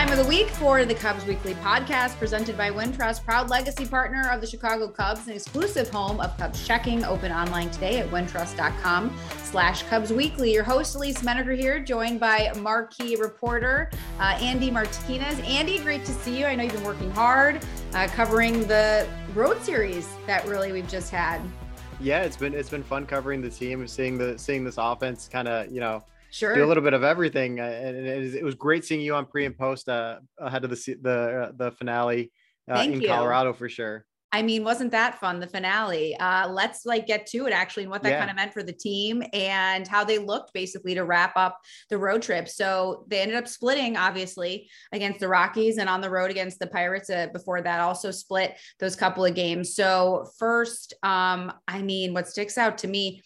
time of the week for the Cubs Weekly podcast presented by Wintrust, proud legacy partner of the Chicago Cubs and exclusive home of Cubs checking. Open online today at wintrust.com slash Cubs Weekly. Your host, Elise Menaker here, joined by marquee reporter uh, Andy Martinez. Andy, great to see you. I know you've been working hard uh, covering the road series that really we've just had. Yeah, it's been it's been fun covering the team, seeing the seeing this offense kind of you know sure do a little bit of everything. Uh, and it, it was great seeing you on pre and post uh, ahead of the the uh, the finale uh, in you. Colorado for sure. I mean, wasn't that fun? The finale. Uh, let's like get to it actually, and what that yeah. kind of meant for the team and how they looked basically to wrap up the road trip. So they ended up splitting, obviously, against the Rockies and on the road against the Pirates. Uh, before that, also split those couple of games. So first, um, I mean, what sticks out to me,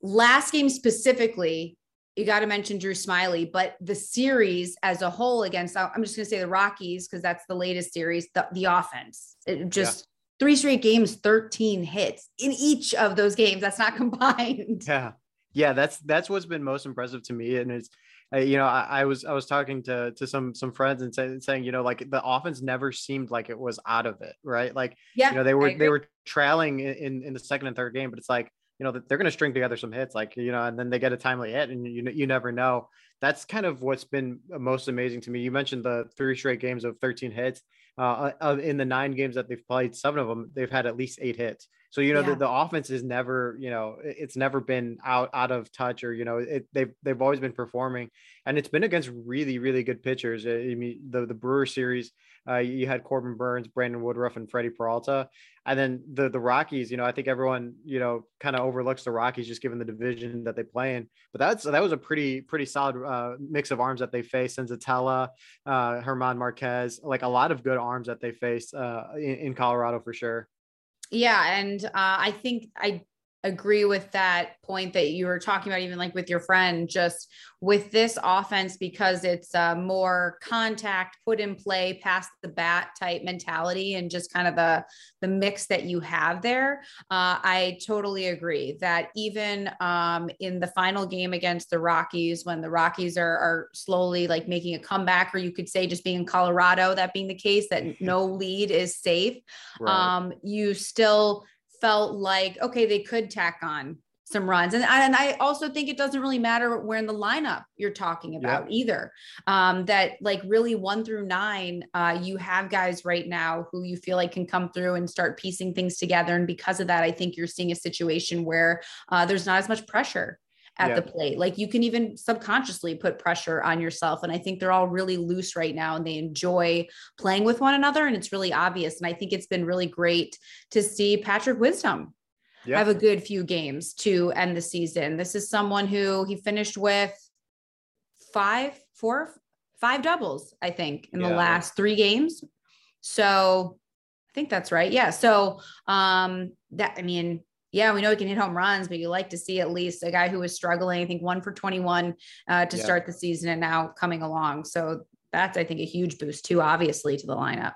last game specifically, you got to mention Drew Smyly, but the series as a whole against, I'm just going to say the Rockies, because that's the latest series, the, the offense, it just yeah. three straight games, 13 hits in each of those games. That's not combined. Yeah. Yeah. That's, that's what's been most impressive to me. And it's, uh, you know, I, I, was, I was talking to, to some, some friends and say, saying, you know, like the offense never seemed like it was out of it. Right. Like, yeah, you know, they were, they were trailing in, in the second and third game, but it's like, you know, they're going to string together some hits, like, you know, and then they get a timely hit and you, you never know. That's kind of what's been most amazing to me. You mentioned the three straight games of 13 hits. Uh, uh, in the nine games that they've played, seven of them, they've had at least eight hits. So, you know, yeah. the, the offense is never, you know, it's never been out, out of touch or, you know, it, they've, they've always been performing and it's been against really, really good pitchers. I mean, the, the Brewer series, uh, you had Corbin Burnes, Brandon Woodruff, and Freddie Peralta. And then the the Rockies, you know, I think everyone, you know, kind of overlooks the Rockies just given the division that they play in. But that's that was a pretty pretty solid uh, mix of arms that they faced. Senzatela, uh, German Marquez, like a lot of good arms that they faced uh, in, in Colorado for sure. Yeah, and uh, I think I agree with that point that you were talking about even like with your friend just with this offense because it's uh, more contact put in play past the bat type mentality and just kind of the the mix that you have there uh, i totally agree that even um, in the final game against the rockies when the rockies are, are slowly like making a comeback or you could say just being in colorado that being the case that no lead is safe right. um, you still felt like okay they could tack on some runs. And, and i also think it doesn't really matter where in the lineup you're talking about yeah. either. Um, that like really one through nine uh, you have guys right now who you feel like can come through and start piecing things together. And because of that i think you're seeing a situation where uh, there's not as much pressure at yeah. the plate. Like you can even subconsciously put pressure on yourself. And I think they're all really loose right now and they enjoy playing with one another. And it's really obvious. And I think it's been really great to see Patrick Wisdom yeah. have a good few games to end the season. This is someone who he finished with five, four, five doubles, I think, in yeah. the last three games. So I think that's right. Yeah. So um that I mean, yeah, we know he can hit home runs, but you like to see at least a guy who was struggling, I think one for 21 uh, to yeah. start the season and now coming along. So that's, I think, a huge boost too, obviously, to the lineup.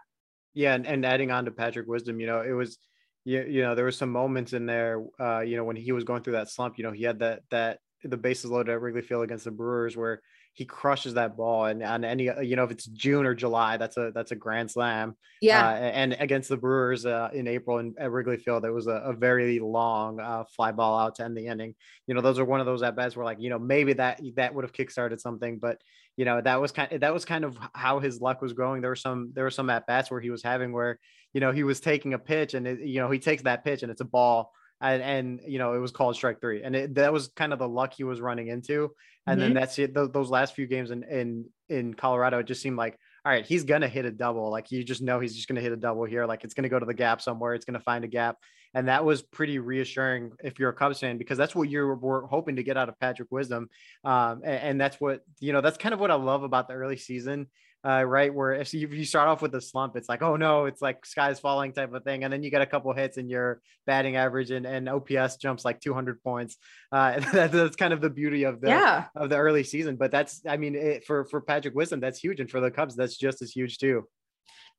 Yeah. And, and adding on to Patrick Wisdom, you know, it was, you, you know, there were some moments in there, uh, you know, when he was going through that slump, you know, he had that, that, the bases loaded at Wrigley Field against the Brewers where he crushes that ball and on any you know if it's June or July that's a that's a grand slam yeah. uh, and against the Brewers uh, in April in, at Wrigley Field it was a, a very long uh, fly ball out to end the inning. You know those are one of those at bats where like you know maybe that that would have kickstarted something but you know that was kind of, that was kind of how his luck was growing. There were some there were some at bats where he was having where you know he was taking a pitch and it, you know he takes that pitch and it's a ball and, and you know it was called strike three, and it, that was kind of the luck he was running into. And mm-hmm. then that's it. Those, those last few games in in in Colorado, it just seemed like all right, he's gonna hit a double. Like you just know he's just gonna hit a double here. Like it's gonna go to the gap somewhere. It's gonna find a gap, and that was pretty reassuring if you're a Cubs fan because that's what you were hoping to get out of Patrick Wisdom, um, and, and, that's what you know. That's kind of what I love about the early season uh, right? Where if you, start off with a slump, it's like, oh no, it's like sky's falling type of thing. And then you get a couple hits and your batting average and, and OPS jumps like 200 points. Uh, that's kind of the beauty of the, yeah. of the early season. But that's, I mean, it, for, for Patrick Wisdom, that's huge. And for the Cubs, that's just as huge too.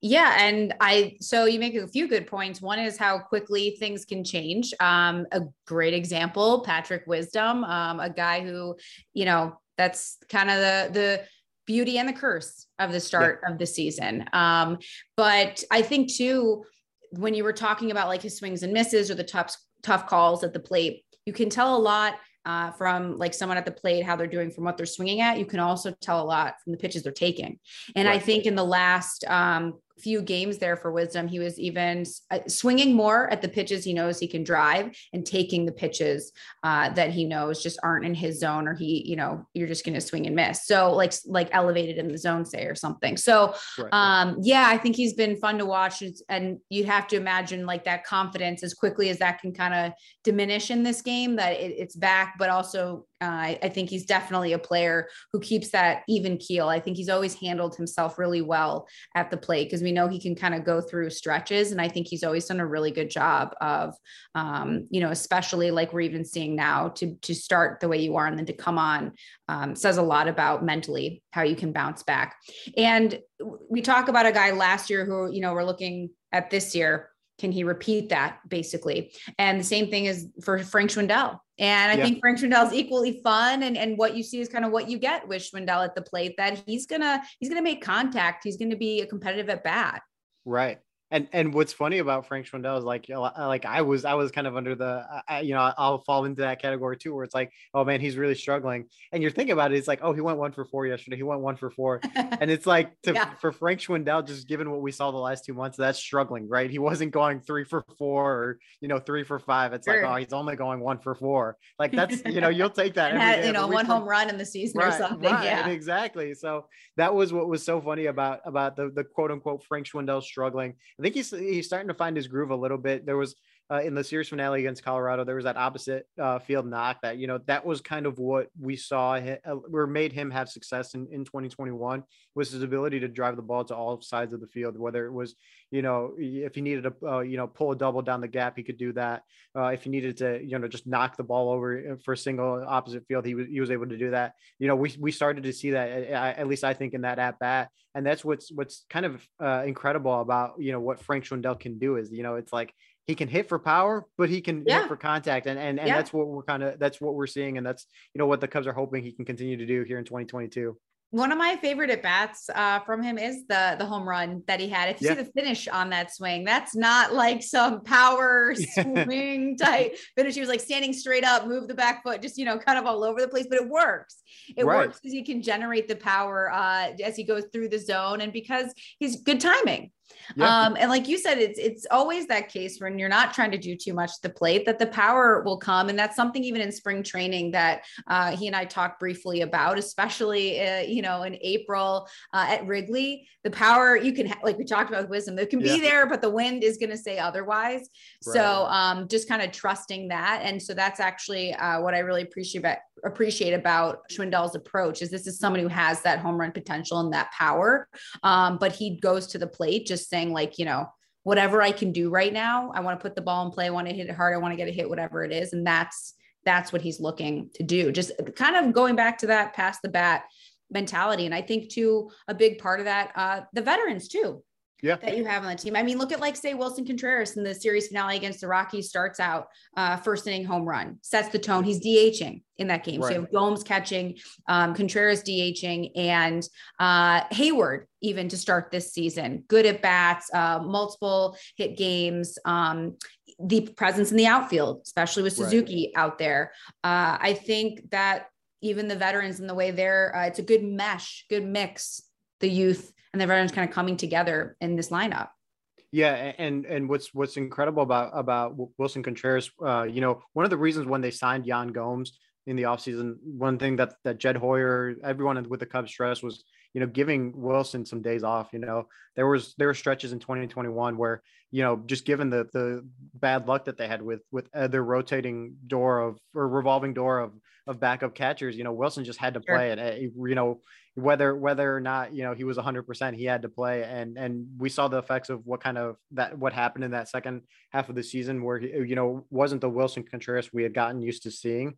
Yeah, and I so you make a few good points. One is how quickly things can change. Um, a great example, Patrick Wisdom, um, a guy who, you know, that's kind of the the beauty and the curse of the start yeah. of the season. Um, but I think too, when you were talking about like his swings and misses or the tough tough calls at the plate, you can tell a lot uh, from like someone at the plate, how they're doing from what they're swinging at. You can also tell a lot from the pitches they're taking. And right. I think in the last um, few games there for wisdom. He was even uh, swinging more at the pitches he knows he can drive and taking the pitches uh, that he knows just aren't in his zone or he you know you're just going to swing and miss. So like like elevated in the zone say or something. So right. um yeah i think he's been fun to watch. And you have to imagine like that confidence as quickly as that can kind of diminish in this game that it, it's back but also I, I, think he's definitely a player who keeps that even keel. I think he's always handled himself really well at the plate because we know he can kind of go through stretches. And I think he's always done a really good job of, um, you know, especially like we're even seeing now to, to start the way you are and then to come on um, says a lot about mentally how you can bounce back. And we talk about a guy last year who, you know, we're looking at this year can he repeat that basically? And the same thing is for Frank Schwindel. And I yeah. think Frank Schwindel is equally fun. And, and what you see is kind of what you get with Schwindel at the plate that he's gonna he's gonna make contact. He's gonna be a competitive at bat. Right and and what's funny about Frank Schwindel is like uh, like I was I was kind of under the I, you know I'll fall into that category too where it's like oh man he's really struggling. And you're thinking about it it's like oh he went one for four yesterday he went one for four. And it's like to, yeah. for Frank Schwindel just given what we saw the last two months that's struggling right? He wasn't going three for four or you know three for five. It's sure. like oh he's only going one for four. Like that's you know you'll take that had, you know one home run in the season right, or something right, yeah. exactly. So that was what was so funny about about the the quote unquote Frank Schwindel struggling I think he's he's starting to find his groove a little bit. There was uh, in the series finale against Colorado, there was that opposite uh, field knock that, you know, that was kind of what we saw uh, or made him have success in, in 2021 was his ability to drive the ball to all sides of the field, whether it was, you know, if he needed to, uh, you know, pull a double down the gap, he could do that. Uh, if he needed to, you know, just knock the ball over uh, for a single opposite field, he was, he was able to do that. You know, we, we started to see that, at least I think in that at bat. And that's what's, what's kind of incredible about, you know, what Frank Schwindel can do is, you know, it's like, he can hit for power, but he can yeah. hit for contact. And and, and yeah. that's what we're kind of that's what we're seeing. And that's you know what the Cubs are hoping he can continue to do here in 2022 one of my favorite at bats uh, from him is the the home run that he had. If you yeah. see the finish on that swing, that's not like some power swing type finish. He was like standing straight up, move the back foot, just you know, kind of all over the place. But it works. It right. works because he can generate the power uh, as he goes through the zone, and because he's good timing. Yeah. Um, and like you said, it's it's always that case when you're not trying to do too much to the plate that the power will come, and that's something even in spring training that uh, he and I talked briefly about, especially uh, you know in April uh, at Wrigley. The power you can ha- like we talked about wisdom, that can yeah. be there, but the wind is going to say otherwise. Right. So um, just kind of trusting that, and so that's actually uh, what I really appreciate about appreciate about Schwindel's approach is this is someone who has that home run potential and that power, um, but he goes to the plate just saying like, you know, whatever I can do right now, I want to put the ball in play. I want to hit it hard. I want to get a hit, whatever it is. And that's, that's what he's looking to do. Just kind of going back to that past the bat mentality. And I think too, a big part of that, uh, the veterans too, yeah. that you have on the team. I mean, look at like say Willson Contreras in the series finale against the Rockies starts out uh, first inning home run, sets the tone. He's DHing in that game. Right. So you have Gomes catching, um, Contreras DHing, and uh, Heyward even to start this season. Good at bats, uh, multiple hit games. Um, the presence in the outfield, especially with Suzuki right. out there. Uh, I think that even the veterans and the way they're, uh, it's a good mesh, good mix. The youth and the veterans kind of coming together in this lineup. Yeah, and and what's what's incredible about about Willson Contreras, uh, you know, one of the reasons when they signed Yan Gomes in the offseason, one thing that that Jed Hoyer, everyone with the Cubs stress was, you know, giving Willson some days off. You know, there was there were stretches in 2021 where, you know, just given the the bad luck that they had with with their rotating door of or revolving door of of backup catchers, you know, Willson just had to play sure. it. You know, whether whether or not you know he was 100% he had to play and and we saw the effects of what kind of that what happened in that second half of the season where he, you know wasn't the Willson Contreras we had gotten used to seeing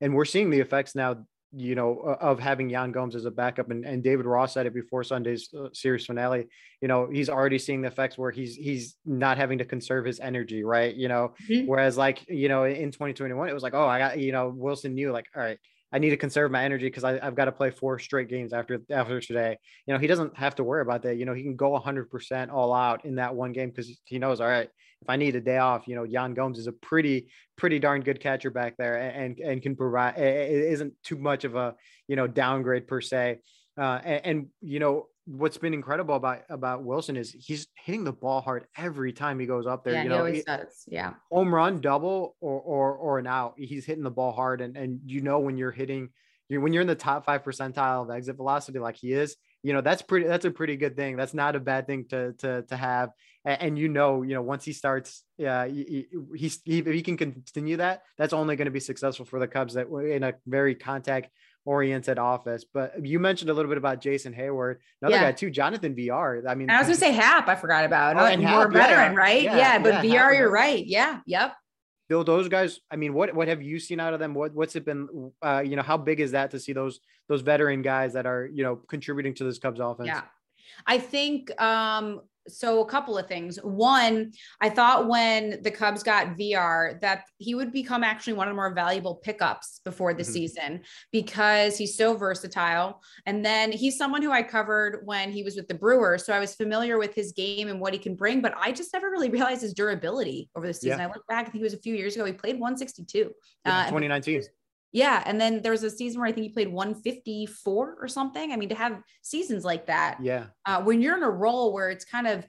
and we're seeing the effects now you know of having Yan Gomes as a backup and, and David Ross said it before Sunday's uh, series finale you know he's already seeing the effects where he's he's not having to conserve his energy right you know mm-hmm. whereas like you know in 2021 it was like oh I got you know willson knew like all right I need to conserve my energy because I've got to play four straight games after after today. You know, he doesn't have to worry about that. You know, he can go 100% all out in that one game because he knows, all right, if I need a day off, you know, Yan Gomes is a pretty pretty darn good catcher back there and and can provide. It isn't too much of a you know downgrade per se. Uh, and, and you know what's been incredible about about Willson is he's hitting the ball hard every time he goes up there. Yeah, you know, he always does. Yeah. Home run, double, or or or an out. He's hitting the ball hard, and and you know when you're hitting, you when you're in the top five percentile of exit velocity like he is, you know that's pretty. That's a pretty good thing. That's not a bad thing to to to have. And, and you know, you know once he starts, yeah, he, he's he, he can continue that, that's only going to be successful for the Cubs. That were in a very contact oriented office. But you mentioned a little bit about Jason Heyward, another yeah. guy too, Jonathan Villar. I mean, I was gonna say Hap, I forgot about oh, and more veteran, yeah. right? Yeah, yeah but Villar, you're right. Yeah, yep. Bill, those guys. I mean, what what have you seen out of them? What what's it been? Uh, you know, how big is that to see those those veteran guys that are you know contributing to this Cubs offense? Yeah, I think um, so a couple of things. One, I thought when the Cubs got Villar that he would become actually one of the more valuable pickups before the mm-hmm. season because he's so versatile. And then he's someone who I covered when he was with the Brewers. So I was familiar with his game and what he can bring, but I just never really realized his durability over the season. Yeah. I look back, I think it was a few years ago. He played 162. Yeah, uh, 2019. Yeah. And then there was a season where I think he played 154 or something. I mean, to have seasons like that. Yeah. Uh, when you're in a role where it's kind of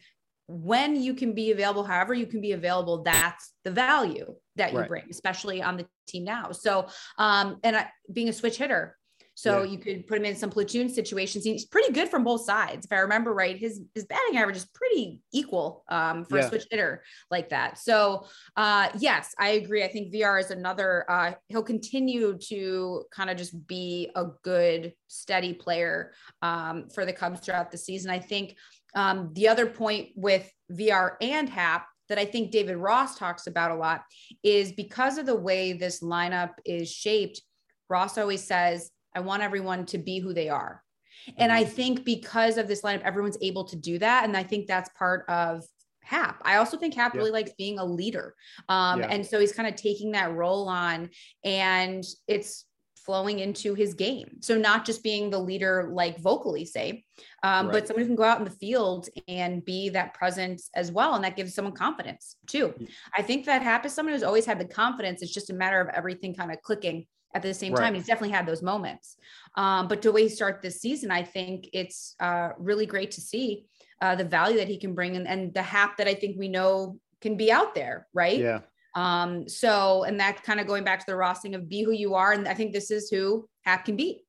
when you can be available, however you can be available, that's the value that you right. bring, especially on the team now. So, um, and I, being a switch hitter, so yeah. you could put him in some platoon situations. He's pretty good from both sides. If I remember right, his his batting average is pretty equal um, for yeah. a switch hitter like that. So uh, yes, I agree. I think Villar is another. Uh, he'll continue to kind of just be a good, steady player um, for the Cubs throughout the season. I think um, the other point with Villar and Hap that I think David Ross talks about a lot is because of the way this lineup is shaped. Ross always says I want everyone to be who they are. And I mm-hmm. think because of this lineup, everyone's able to do that. And I think that's part of Hap. I also think Hap yeah. really likes being a leader. Um, yeah. And so he's kind of taking that role on and it's flowing into his game. So not just being the leader, like vocally say, um, right. but someone who can go out in the field and be that presence as well. And that gives someone confidence too. I think that Happ is someone who's always had the confidence. It's just a matter of everything kind of clicking at the same right. time. He's definitely had those moments. Um, but the way he start this season, I think it's uh, really great to see uh, the value that he can bring and, and the Happ that I think we know can be out there, right? Yeah. Um, so, and that kind of going back to the Rossing of be who you are. And I think this is who Happ can be.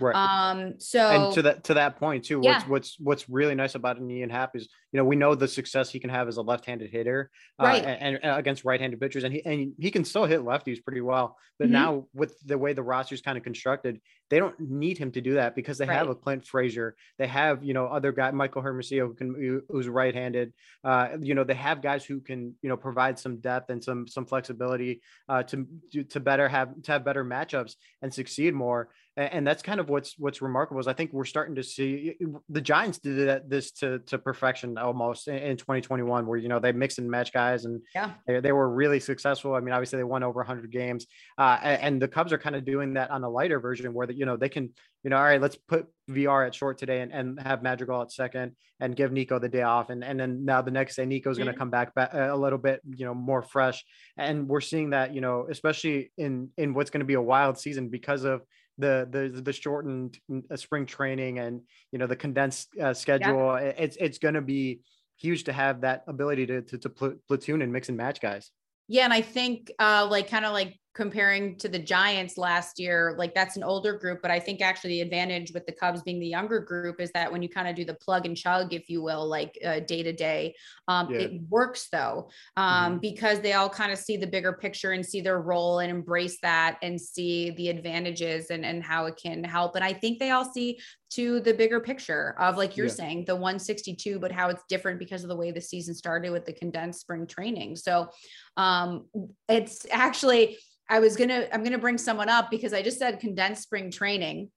Right. Um, so and to that to that point too, yeah. what's what's what's really nice about Ian Happ is you know we know the success he can have as a left-handed hitter, uh, right. and, and, against right-handed pitchers, and he and he can still hit lefties pretty well. But mm-hmm. now with the way the roster is kind of constructed, they don't need him to do that because they right. have a Clint Frazier, they have you know other guy Michael Hermosillo who can who's right-handed. Uh, you know they have guys who can you know provide some depth and some some flexibility uh, to to better have to have better matchups and succeed more and that's kind of what's what's remarkable is I think we're starting to see the Giants did that this to to perfection almost in, 2021 where you know they mix and match guys and yeah. they, they were really successful. I mean obviously they won over 100 games uh, and, and, the Cubs are kind of doing that on a lighter version where that you know they can you know all right let's put Villar at short today and, and have Madrigal at second and give Nico the day off. And and then now the next day Nico's mm-hmm. going to come back, back a little bit you know more fresh. And we're seeing that you know especially in in what's going to be a wild season because of the the the shortened uh, spring training and you know the condensed uh, schedule yeah. it's it's going to be huge to have that ability to to, to pl- platoon and mix and match guys yeah and i think uh like kind of like comparing to the Giants last year, like that's an older group. But I think actually the advantage with the Cubs being the younger group is that when you kind of do the plug and chug, if you will, like day to day, it works though, um, mm-hmm. because they all kind of see the bigger picture and see their role and embrace that and see the advantages and, and how it can help. And I think they all see to the bigger picture of like you're yeah. saying the 162 but how it's different because of the way the season started with the condensed spring training so um it's actually I was gonna, I'm gonna bring someone up because I just said condensed spring training.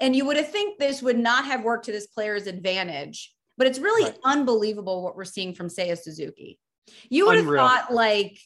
And you would have think this would not have worked to this player's advantage, but it's really right. unbelievable what we're seeing from Seiya Suzuki. You would Unreal. have thought like,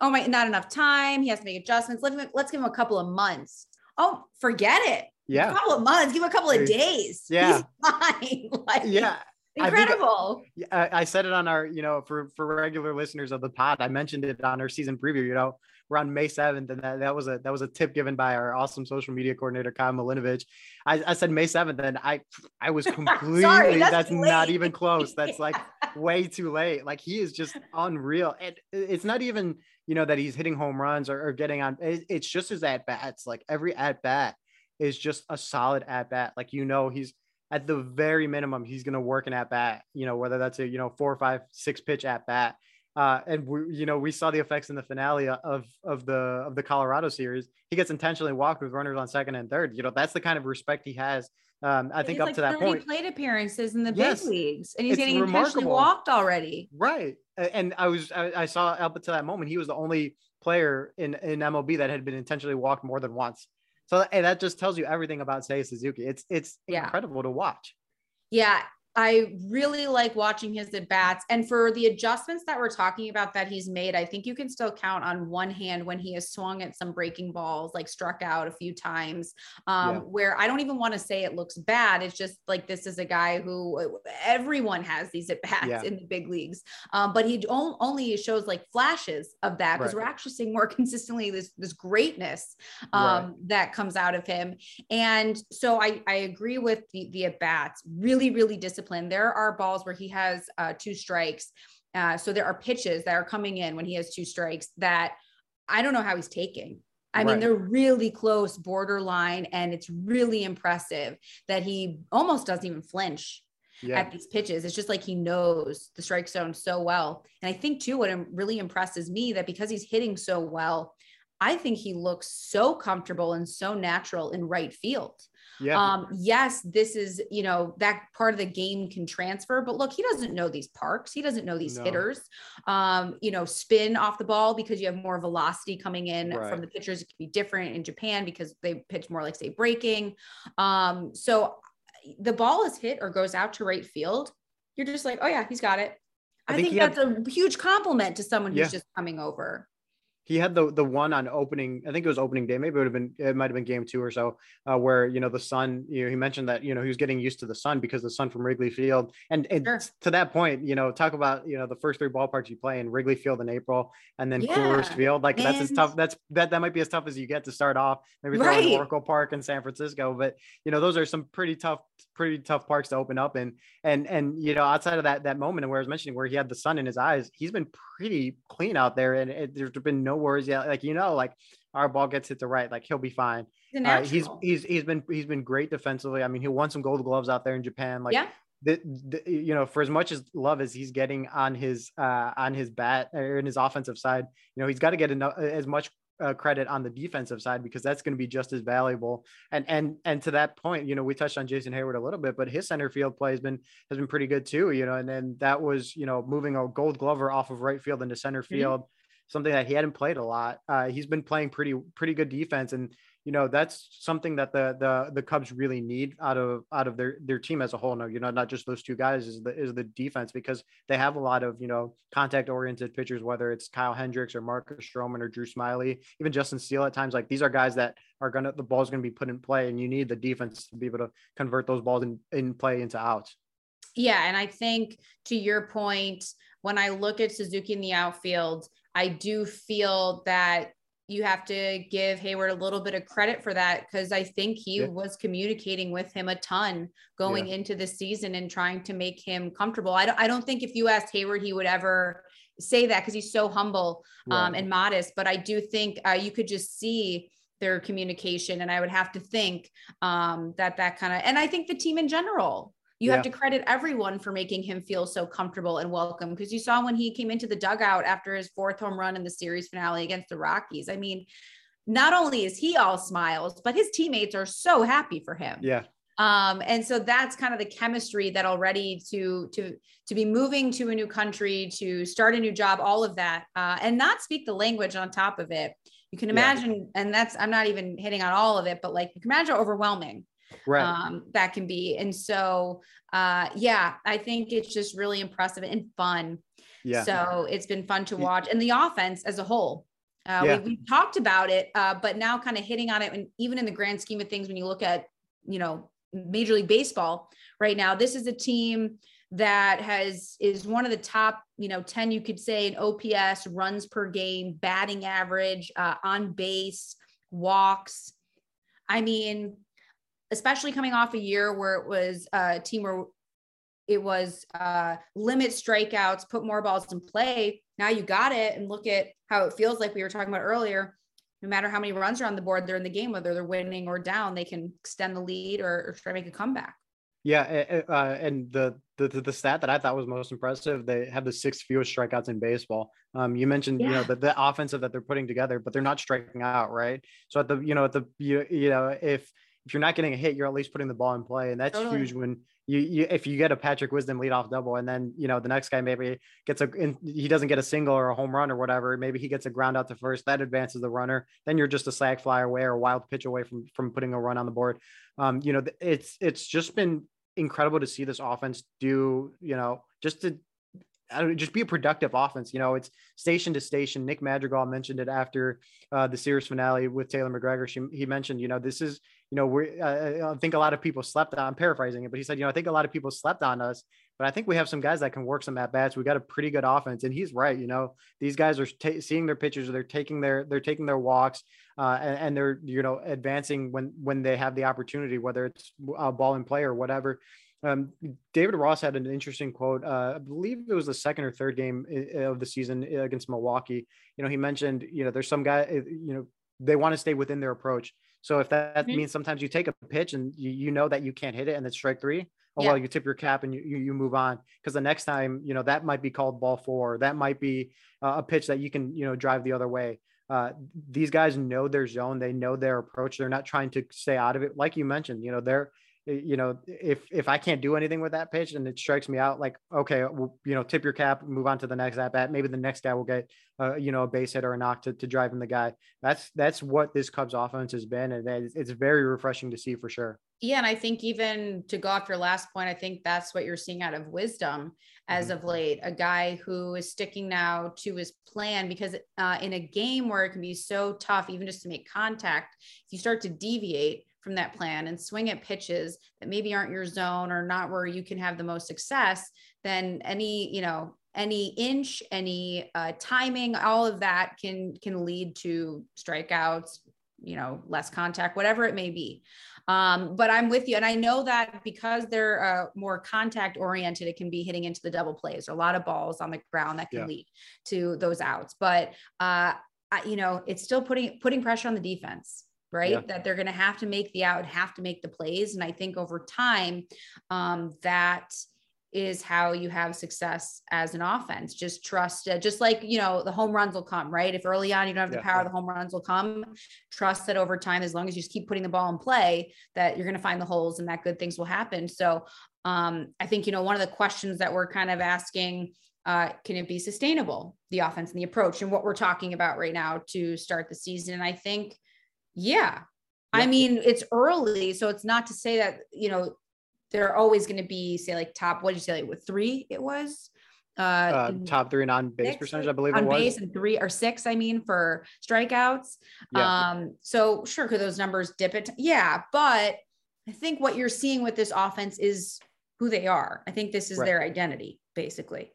oh my, not enough time. He has to make adjustments. Let him, let's give him a couple of months. oh, forget it. Yeah. A couple of months, give him a couple of days. Yeah. He's fine. like, Yeah. Uh, incredible. I, I said it on our, you know, for for regular listeners of the pod, I mentioned it on our season preview. You know, we're on May 7th, and that, that was a that was a tip given by our awesome social media coordinator, Kyle Milinovich. I, I said May 7th, and I I was completely Sorry, that's, that's not even close. That's like way too late. Like he is just unreal. And it's not even, you know, that he's hitting home runs or, or getting on. it- It's just his at bats. Like every at bat is just a solid at bat. Like you know, he's at the very minimum, he's going to work an at bat. You know, whether that's a you know four, five, six pitch at bat. Uh, and we, you know, we saw the effects in the finale of of the of the Colorado series. He gets intentionally walked with runners on second and third. You know, that's the kind of respect he has. Um, I think up like to that 30 point, plate appearances in the Yes. big leagues, and he's getting intentionally remarkable. walked already. Right. And I was I, I saw up to that moment he was the only player in in MLB that had been intentionally walked more than once. So and that just tells you everything about Seiya Suzuki. It's it's Yeah. incredible to watch. Yeah, I really like watching his at bats. And for the adjustments that we're talking about that he's made, I think you can still count on one hand when he has swung at some breaking balls, like struck out a few times, um, Yeah. where I don't even want to say it looks bad. It's just like this is a guy who everyone has these at bats Yeah. in the big leagues. Um, but he only shows like flashes of that because Right. we're actually seeing more consistently this, this greatness Right. um, that comes out of him. And so I, I agree with the, the at bats, really, really disciplined. There are balls where he has uh, two strikes. Uh, so there are pitches that are coming in when he has two strikes that I don't know how he's taking. I mean, Right. they're really close, borderline, and it's really impressive that he almost doesn't even flinch Yeah. at these pitches. It's just like he knows the strike zone so well. And I think too, what really impresses me that because he's hitting so well, I think he looks so comfortable and so natural in right field. Yeah. Um, yes, this is, you know, that part of the game can transfer, but look, he doesn't know these parks. He doesn't know these No. hitters. Um, you know, spin off the ball because you have more velocity coming in Right. from the pitchers. It can be different in Japan because they pitch more like say breaking. Um, so the ball is hit or goes out to right field. You're just like, oh yeah, he's got it. I I, think think, he had- that's a huge compliment to someone who's Yeah. just coming over. He had the the one on opening i think it was opening day maybe it would have been it might have been game two or so uh, where you know the sun you know he mentioned that you know he was getting used to the sun because the sun from wrigley field and, and Sure. to that point you know talk about you know the first three ballparks you play in wrigley field in april and then coors field like that's as tough that's that that might be as tough as you get to start off maybe throw in Right. oracle park in san francisco but you know those are some pretty tough pretty tough parks to open up and and and you know outside of that that moment where i was mentioning where he had the sun in his eyes he's been pretty clean out there and it, there's been no worries yet like you know like our ball gets hit to right like he'll be fine He's, uh, he's he's he's been he's been great defensively i mean he won some gold gloves out there in japan like yeah, the, the, you know, for as much as love as he's getting on his uh, on his bat or in his offensive side, you know, he's got to get enough, as much uh, credit on the defensive side because that's going to be just as valuable. And and and to that point, you know, we touched on Jason Heyward a little bit, but his center field play has been has been pretty good too. You know, and then that was you know moving a Gold Glover off of right field into center field. Something that he hadn't played a lot. Uh, he's been playing pretty pretty good defense, and you know that's something that the the the Cubs really need out of out of their their team as a whole. No, you know, not just those two guys is the is the defense because they have a lot of you know contact oriented pitchers, whether it's Kyle Hendricks or Marcus Stroman or Drew Smyly, even Justin Steele at times. Like these are guys that are gonna the ball's gonna be put in play, and you need the defense to be able to convert those balls in, in play into outs. yeah. And I think to your point, when I look at Suzuki in the outfield, I do feel that you have to give Heyward a little bit of credit for that because I think he Yeah. was communicating with him a ton going into the season and trying to make him comfortable. I don't, I don't think if you asked Heyward, he would ever say that because he's so humble um, and modest. But I do think uh, you could just see their communication, and I would have to think um, that that kind of, and I think the team in general. You have to credit everyone for making him feel so comfortable and welcome because you saw when he came into the dugout after his fourth home run in the series finale against the Rockies. I mean, not only is he all smiles, but his teammates are so happy for him yeah, um and so that's kind of the chemistry that already to to to be moving to a new country to start a new job all of that uh, and not speak the language on top of it you can Yeah. imagine and that's i'm not even hitting on all of it but like you can imagine overwhelming right. um that can be and so uh yeah i think it's just really impressive and fun yeah. so it's been fun to watch and the offense as a whole Uh, yeah. we, we talked about it, uh, but now kind of hitting on it, and even in the grand scheme of things, when you look at you know Major League Baseball right now, this is a team that has is one of the top you know 10 you could say in ops runs per game batting average uh, on base walks i mean especially coming off a year where it was a team where it was uh, limit strikeouts, put more balls in play. Now you got it, and look at how it feels like we were talking about earlier. No matter how many runs are on the board, they're in the game, whether they're winning or down, they can extend the lead or, or try to make a comeback. Yeah, uh, and the, the the stat that I thought was most impressive, they have the sixth fewest strikeouts in baseball. Um, you mentioned yeah. you know the, the offensive that they're putting together, but they're not striking out, right? So at the you know at the you, you know if if you're not getting a hit, you're at least putting the ball in play, and that's totally. huge when you, you if you get a Patrick Wisdom leadoff double, and then you know the next guy maybe gets a he doesn't get a single or a home run or whatever, maybe he gets a ground out to first, that advances the runner. Then you're just a sac fly away or a wild pitch away from from putting a run on the board. Um, you know, it's it's just been incredible to see this offense do. You know, just to just be a productive offense. You know, it's station to station. Nick Madrigal mentioned it after uh, the series finale with Taylor McGregor. She, he mentioned, you know, this is, you know, we uh, I think a lot of people slept on. I'm paraphrasing it, but he said, you know, I think a lot of people slept on us, but I think we have some guys that can work some at bats. We got a pretty good offense, and he's right. You know, these guys are t- seeing their pitches, they're taking their they're taking their walks, uh, and, and, they're you know advancing when when they have the opportunity, whether it's a ball in play or whatever. Um, David Ross had an interesting quote. Uh, I believe it was the second or third game of the season against Milwaukee. You know, he mentioned, you know, there's some guy, uh, you know, they want to stay within their approach. So if that, mm-hmm. means sometimes you take a pitch and you, you know that you can't hit it and it's strike three, oh yeah. well, you tip your cap and you you, you move on because the next time, you know, that might be called ball four. That might be uh, a pitch that you can, you know, drive the other way. Uh, these guys know their zone. They know their approach. They're not trying to stay out of it. Like you mentioned, you know, they're you know, if if I can't do anything with that pitch and it strikes me out, like okay, well, you know, tip your cap, move on to the next at bat. Maybe the next guy will get, uh, you know, a base hit or a knock to, to drive in the guy. That's that's what this Cubs offense has been, and it's very refreshing to see for sure. Yeah, and I think even to go off your last point, I think that's what you're seeing out of wisdom as mm-hmm. of late. A guy who is sticking now to his plan because uh, in a game where it can be so tough, even just to make contact, if you start to deviate from that plan and swing at pitches that maybe aren't your zone or not where you can have the most success, then any, you know, any inch, any uh, timing, all of that can can lead to strikeouts, you know, less contact, whatever it may be. Um, but I'm with you, and I know that because they're uh, more contact oriented, it can be hitting into the double plays. Or a lot of balls on the ground that can yeah. lead to those outs. But uh, I, you know, it's still putting putting pressure on the defense right? Yeah. That they're going to have to make the out, have to make the plays. And I think over time, um, that is how you have success as an offense. Just trust, uh, just like, you know, the home runs will come, right? If early on you don't have the yeah, power, yeah. the home runs will come. Trust that over time, as long as you just keep putting the ball in play, that you're going to find the holes and that good things will happen. So um, I think, you know, one of the questions that we're kind of asking uh, can it be sustainable the offense and the approach and what we're talking about right now to start the season and i think yeah. I mean, it's early, so it's not to say that, you know, they're always going to be, say, like top, what did you say, like with three it was? Uh, uh top three non base percentage, I believe on base and three or six, I mean, for strikeouts. Yeah. Um, so sure, could those numbers dip it? Yeah, but I think what you're seeing with this offense is who they are. I think this is right. their identity, basically.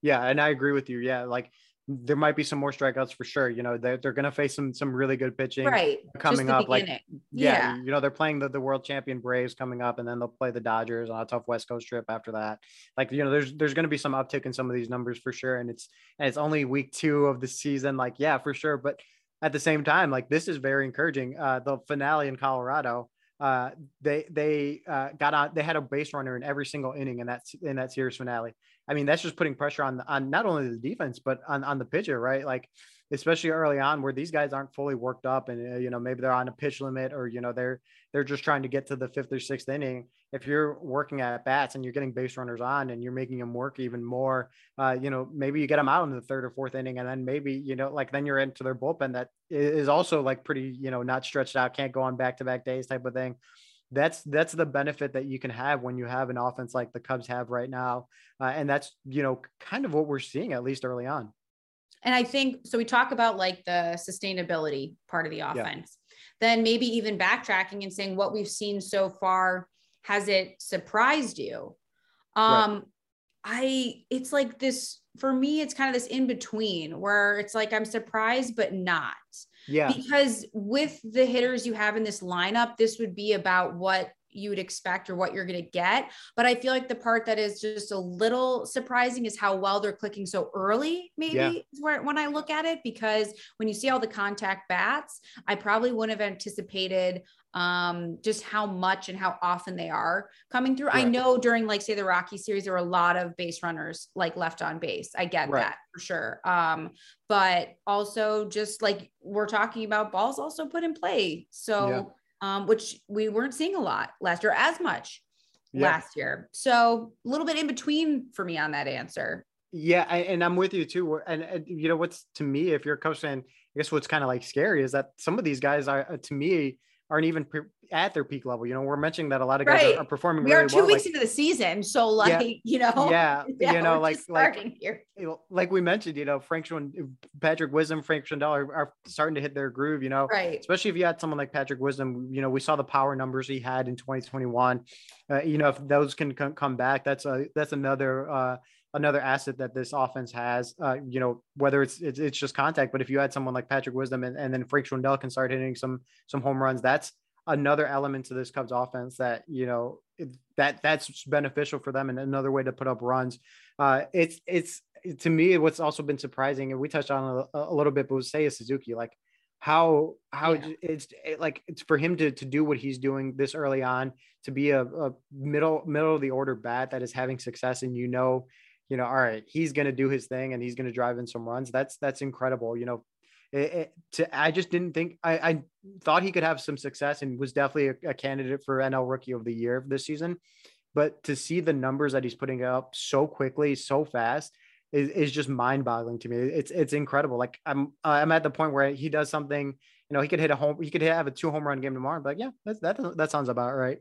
Yeah, and I agree with you. Yeah, like there might be some more strikeouts for sure. You know, they're, they're going to face some some really good pitching right coming up. Beginning. Like, yeah, yeah, you know, they're playing the, the world champion Braves coming up, and then they'll play the Dodgers on a tough West Coast trip after that. Like, you know, there's there's going to be some uptick in some of these numbers for sure, and it's and it's only week two of the season. Like, yeah, for sure, but at the same time, like this is very encouraging. Uh, the finale in Colorado. Uh, they they uh, got on. They had a base runner in every single inning in that in that series finale. I mean, that's just putting pressure on on not only the defense but on on the pitcher, right? Like especially early on where these guys aren't fully worked up and uh, you know maybe they're on a pitch limit or you know they're they're just trying to get to the fifth or sixth inning if you're working at bats and you're getting base runners on and you're making them work even more uh, you know maybe you get them out in the third or fourth inning and then maybe you know like then you're into their bullpen that is also like pretty you know not stretched out can't go on back to back days type of thing that's that's the benefit that you can have when you have an offense like the Cubs have right now, uh, and that's you know kind of what we're seeing at least early on. And I think so. We talk about like the sustainability part of the offense, yeah. then maybe even backtracking and saying what we've seen so far has it surprised you? Um, right. I it's like this for me, it's kind of this in between where it's like I'm surprised but not. Yeah. Because with the hitters you have in this lineup, this would be about what you would expect or what you're going to get. But I feel like the part that is just a little surprising is how well they're clicking so early, maybe yeah. where when I look at it, because when you see all the contact bats, I probably wouldn't have anticipated um just how much and how often they are coming through. Right. I know during like say the Rocky series there were a lot of base runners like left on base. I get right. that for sure. Um but also just like we're talking about balls also put in play. So yeah um, which we weren't seeing a lot last year, as much yeah. last year. So a little bit in between for me on that answer. Yeah, and I'm with you too. And, and you know what's to me, if you're a coach fan, I guess what's kind of like scary is that some of these guys are uh, to me aren't even pre- at their peak level. You know, we're mentioning that a lot of guys right. are, are, performing. We really are two well. weeks like, into the season, so like yeah, you know, yeah, yeah you know, like like here. like we mentioned, you know, Frank Schwindel, Patrick Wisdom, Frank Schwindel are, are, starting to hit their groove. You know, right? Especially if you had someone like Patrick Wisdom. You know, we saw the power numbers he had in 2021. Uh, you know, if those can come back, that's a that's another. Uh, another asset that this offense has. Uh, you know, whether it's, it's, it's just contact, but if you had someone like Patrick Wisdom and, and then Frank Schwindel can start hitting some some home runs, that's another element to this Cubs offense that you know that that's beneficial for them and another way to put up runs. Uh, it's it's to me what's also been surprising, and we touched on a, a little bit, but was Seiya Suzuki like how how yeah. it's it, like it's for him to to do what he's doing this early on to be a, a middle middle of the order bat that is having success and you know you know all right he's going to do his thing and he's going to drive in some runs that's that's incredible you know it, it, to, I just didn't think I, I, thought he could have some success and was definitely a, a, candidate for NL Rookie of the Year this season. But to see the numbers that he's putting up so quickly, so fast, is, is just mind-boggling to me. It's it's incredible. Like I'm I'm at the point where he does something. You know, he could hit a home. He could have a two home run game tomorrow. But yeah, that's, that that sounds about right.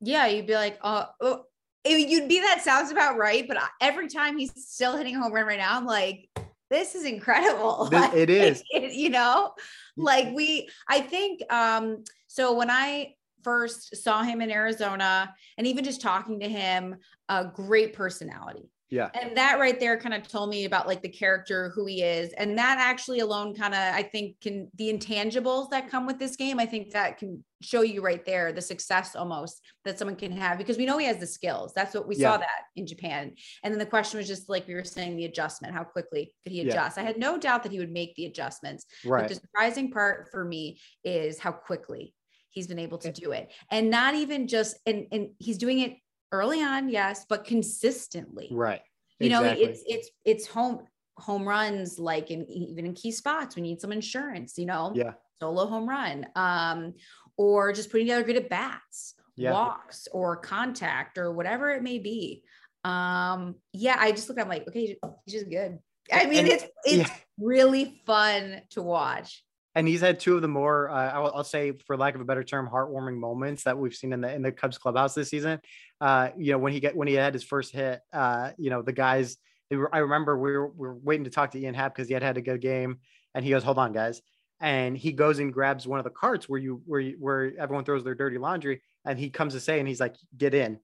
Yeah, you'd be like, uh, oh, you'd be that sounds about right. But every time he's still hitting a home run right now, I'm like, this is incredible. This, it is. you know, like we, I think, um, so when I first saw him in Arizona and even just talking to him, a great personality. Yeah. And that right there kind of told me about like the character, who he is. And that actually alone kind of, I think, can the intangibles that come with this game, I think that can show you right there the success almost that someone can have because we know he has the skills. That's what we yeah. saw that in Japan. And then the question was just like we were saying, the adjustment, how quickly could he adjust? Yeah. I had no doubt that he would make the adjustments. Right. But the surprising part for me is how quickly he's been able to do it. And not even just, and, and he's doing it early on, yes, but consistently. Right. You exactly. know, it's it's it's home home runs like in even in key spots we need some insurance, you know. Yeah. Solo home run. Um, or just putting together good at bats, yeah. walks, or contact, or whatever it may be. Um, yeah, I just look at him like, okay, he's just good. I mean, and, it's it's yeah. really fun to watch and he's had two of the more uh, I'll, I'll, say for lack of a better term heartwarming moments that we've seen in the in the Cubs clubhouse this season. Uh, you know when he get when he had his first hit uh, you know the guys were, I remember we were, we were waiting to talk to Ian Happ because he had had a good game. And he goes hold on guys. And he goes and grabs one of the carts where you where you, where everyone throws their dirty laundry. And he comes to say and he's like get in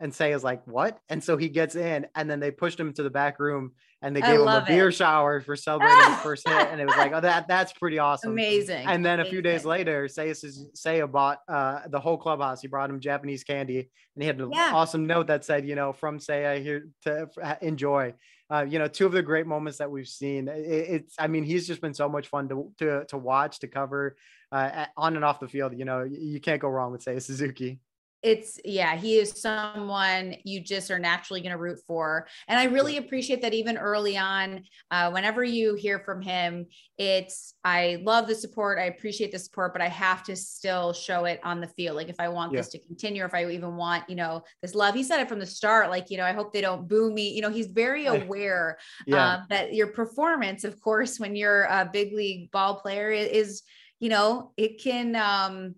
and say is like what? And so he gets in and then they pushed him to the back room and they gave him a beer shower for celebrating his first hit and it was like oh that that's pretty awesome. Amazing. And then a few days later Seiya Seiya bought uh, the whole clubhouse. He brought him Japanese candy and he had an yeah. awesome note that said you know from Seiya here to enjoy. Uh, you know two of the great moments that we've seen it, it's I mean he's just been so much fun to to, to watch to cover uh, on and off the field you know you can't go wrong with Seiya Suzuki it's yeah he is someone you just are naturally going to root for and i really appreciate that even early on uh, whenever you hear from him it's i love the support i appreciate the support but i have to still show it on the field like if i want yeah. this to continue or if i even want you know this love he said it from the start like you know i hope they don't boo me you know he's very aware yeah. um, that your performance of course when you're a big league ball player is you know it can um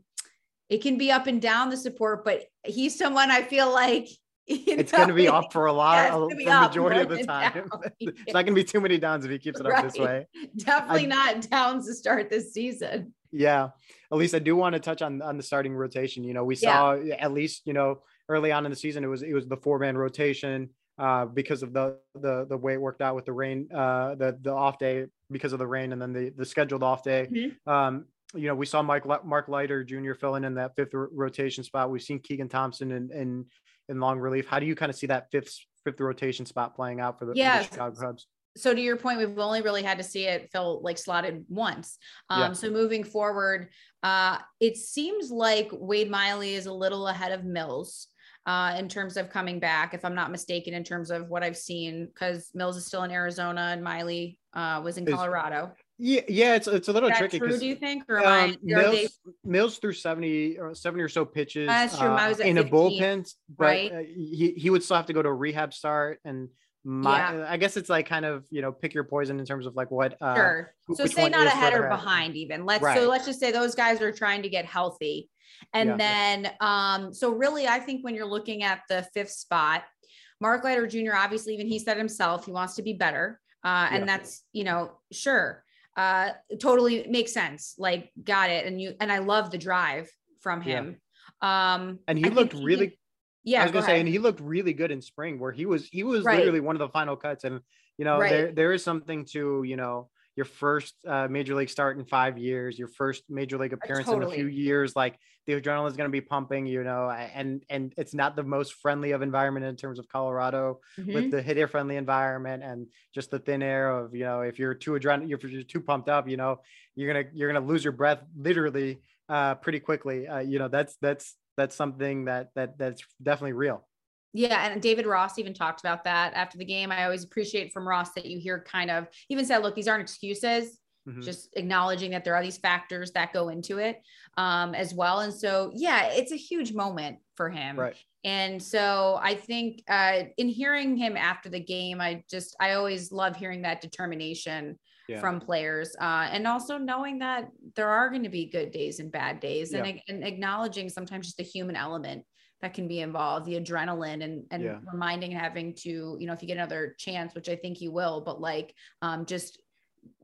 it can be up and down the support, but he's someone I feel like it's going to be up for a lot yeah, for the majority of the time. it's not going to be too many downs if he keeps it right. up this way. Definitely I, not downs to start this season. Yeah, at least I do want to touch on on the starting rotation. You know, we saw yeah. at least you know early on in the season it was it was the four man rotation. Uh, because of the the the way it worked out with the rain, uh, the the off day because of the rain, and then the the scheduled off day. Mm-hmm. Um, you know, we saw Mike Mark Leiter Jr. filling in that fifth rotation spot. We've seen Keegan Thompson in in, in long relief. How do you kind of see that fifth fifth rotation spot playing out for the, yeah. For the Chicago Cubs? So to your point, we've only really had to see it fill like slotted once. Um, yeah. So moving forward, uh, it seems like Wade Miley is a little ahead of Mills uh, in terms of coming back, if I'm not mistaken, in terms of what I've seen, because Mills is still in Arizona and Miley uh, was in Colorado. Yeah, yeah, it's it's a little tricky. True, do you think? Or um, Mills, they... Mills threw 70 or 70 or so pitches That's true. Uh, in 15, a bullpen, but right? uh, he, he would still have to go to a rehab start. And my, yeah. I guess it's like kind of, you know, pick your poison in terms of like what. Uh, sure. So say not ahead or behind even. Let's, right. so let's just say those guys are trying to get healthy. And yeah. then, um, so really, I think when you're looking at the fifth spot, Mark Leiter Jr., obviously, even he said himself, he wants to be better. Uh, and yeah. that's, you know, sure uh totally makes sense like got it and you and i love the drive from him yeah. um and he I looked really he yeah i was gonna say and he looked really good in spring where he was he was right. literally one of the final cuts and you know right. there there is something to you know your first uh, major league start in five years, your first major league appearance totally. in a few years, like the adrenaline is going to be pumping, you know, and and it's not the most friendly of environment in terms of Colorado mm-hmm. with the hitter friendly environment and just the thin air of you know if you're too adrenaline, if you're too pumped up, you know, you're gonna you're gonna lose your breath literally uh, pretty quickly. Uh, you know, that's that's that's something that that that's definitely real. Yeah, and David Ross even talked about that after the game. I always appreciate from Ross that you hear kind of even said, look, these aren't excuses, mm-hmm. just acknowledging that there are these factors that go into it um, as well. And so, yeah, it's a huge moment for him. Right. And so I think uh, in hearing him after the game, I just, I always love hearing that determination yeah. from players uh, and also knowing that there are going to be good days and bad days yeah. and, and acknowledging sometimes just the human element that can be involved the adrenaline and and yeah. reminding having to you know if you get another chance which i think you will but like um just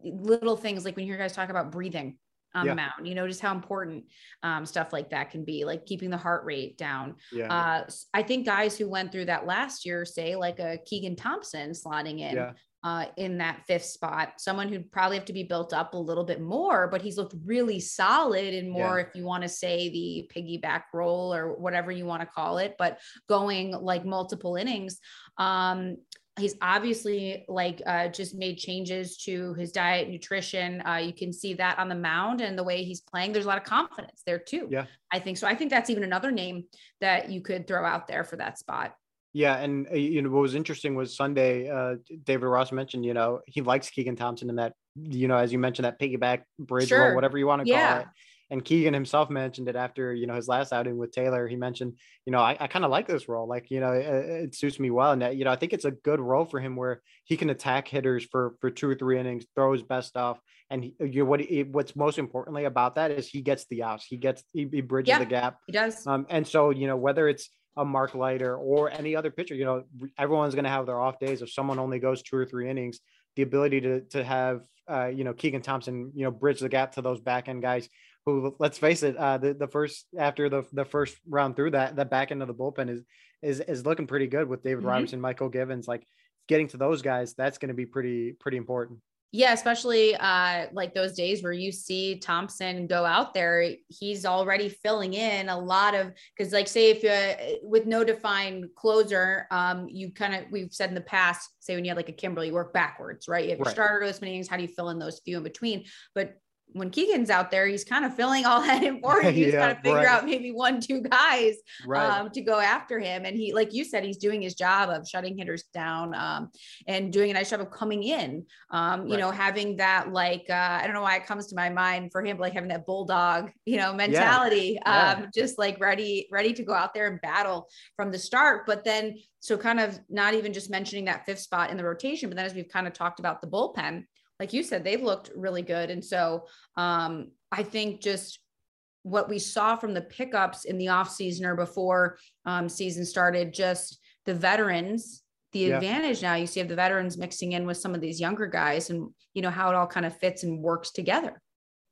little things like when you hear guys talk about breathing on yeah. the mound you know just how important um, stuff like that can be like keeping the heart rate down yeah. uh, i think guys who went through that last year say like a keegan thompson slotting in yeah uh, in that fifth spot. Someone who'd probably have to be built up a little bit more, but he's looked really solid and more, yeah. if you want to say the piggyback role or whatever you want to call it, but going like multiple innings. Um, he's obviously like uh, just made changes to his diet nutrition uh, you can see that on the mound and the way he's playing there's a lot of confidence there too yeah i think so i think that's even another name that you could throw out there for that spot yeah, and uh, you know what was interesting was Sunday. Uh, David Ross mentioned, you know, he likes Keegan Thompson in that, you know, as you mentioned, that piggyback bridge sure. or whatever you want to yeah. call it. And Keegan himself mentioned it after, you know, his last outing with Taylor. He mentioned, you know, I, I kind of like this role. Like, you know, it, it, suits me well. And, that, you know, I think it's a good role for him where he can attack hitters for for two or three innings, throw his best stuff. And he, you know, what he, what's most importantly about that is he gets the outs. He gets, he, he bridges yeah, the gap. He does. Um, and so, you know, whether it's, a Mark Leiter or any other pitcher. You know, everyone's going to have their off days. If someone only goes two or three innings, the ability to to have uh, you know Keegan Thompson, you know, bridge the gap to those back end guys who, let's face it, uh, the the first after the the first round through that, the back end of the bullpen is is is looking pretty good with David mm-hmm. Robertson, Mychal Givens. Like getting to those guys, that's going to be pretty pretty important. Yeah, especially uh, like those days where you see Thompson go out there, he's already filling in a lot of because, like, say if you uh, with no defined closer, um, you kind of we've said in the past, say when you had like a Kimbrel, you work backwards, right? You have your right. starter those innings, how do you fill in those few in between? But when Keegan's out there, he's kind of filling all that in for him. He's yeah, got to figure right. out maybe one, two guys right. um, to go after him. And he, like you said, he's doing his job of shutting hitters down um, and doing a nice job of coming in. Um, you right. know, having that like uh, I don't know why it comes to my mind for him, like having that bulldog, you know, mentality, yeah. Yeah. Um, just like ready, ready to go out there and battle from the start. But then, so kind of not even just mentioning that fifth spot in the rotation, but then as we've kind of talked about the bullpen like you said, they've looked really good. And so um, I think just what we saw from the pickups in the off season or before um, season started, just the veterans the yeah. advantage now you see of the veterans mixing in with some of these younger guys and you know how it all kind of fits and works together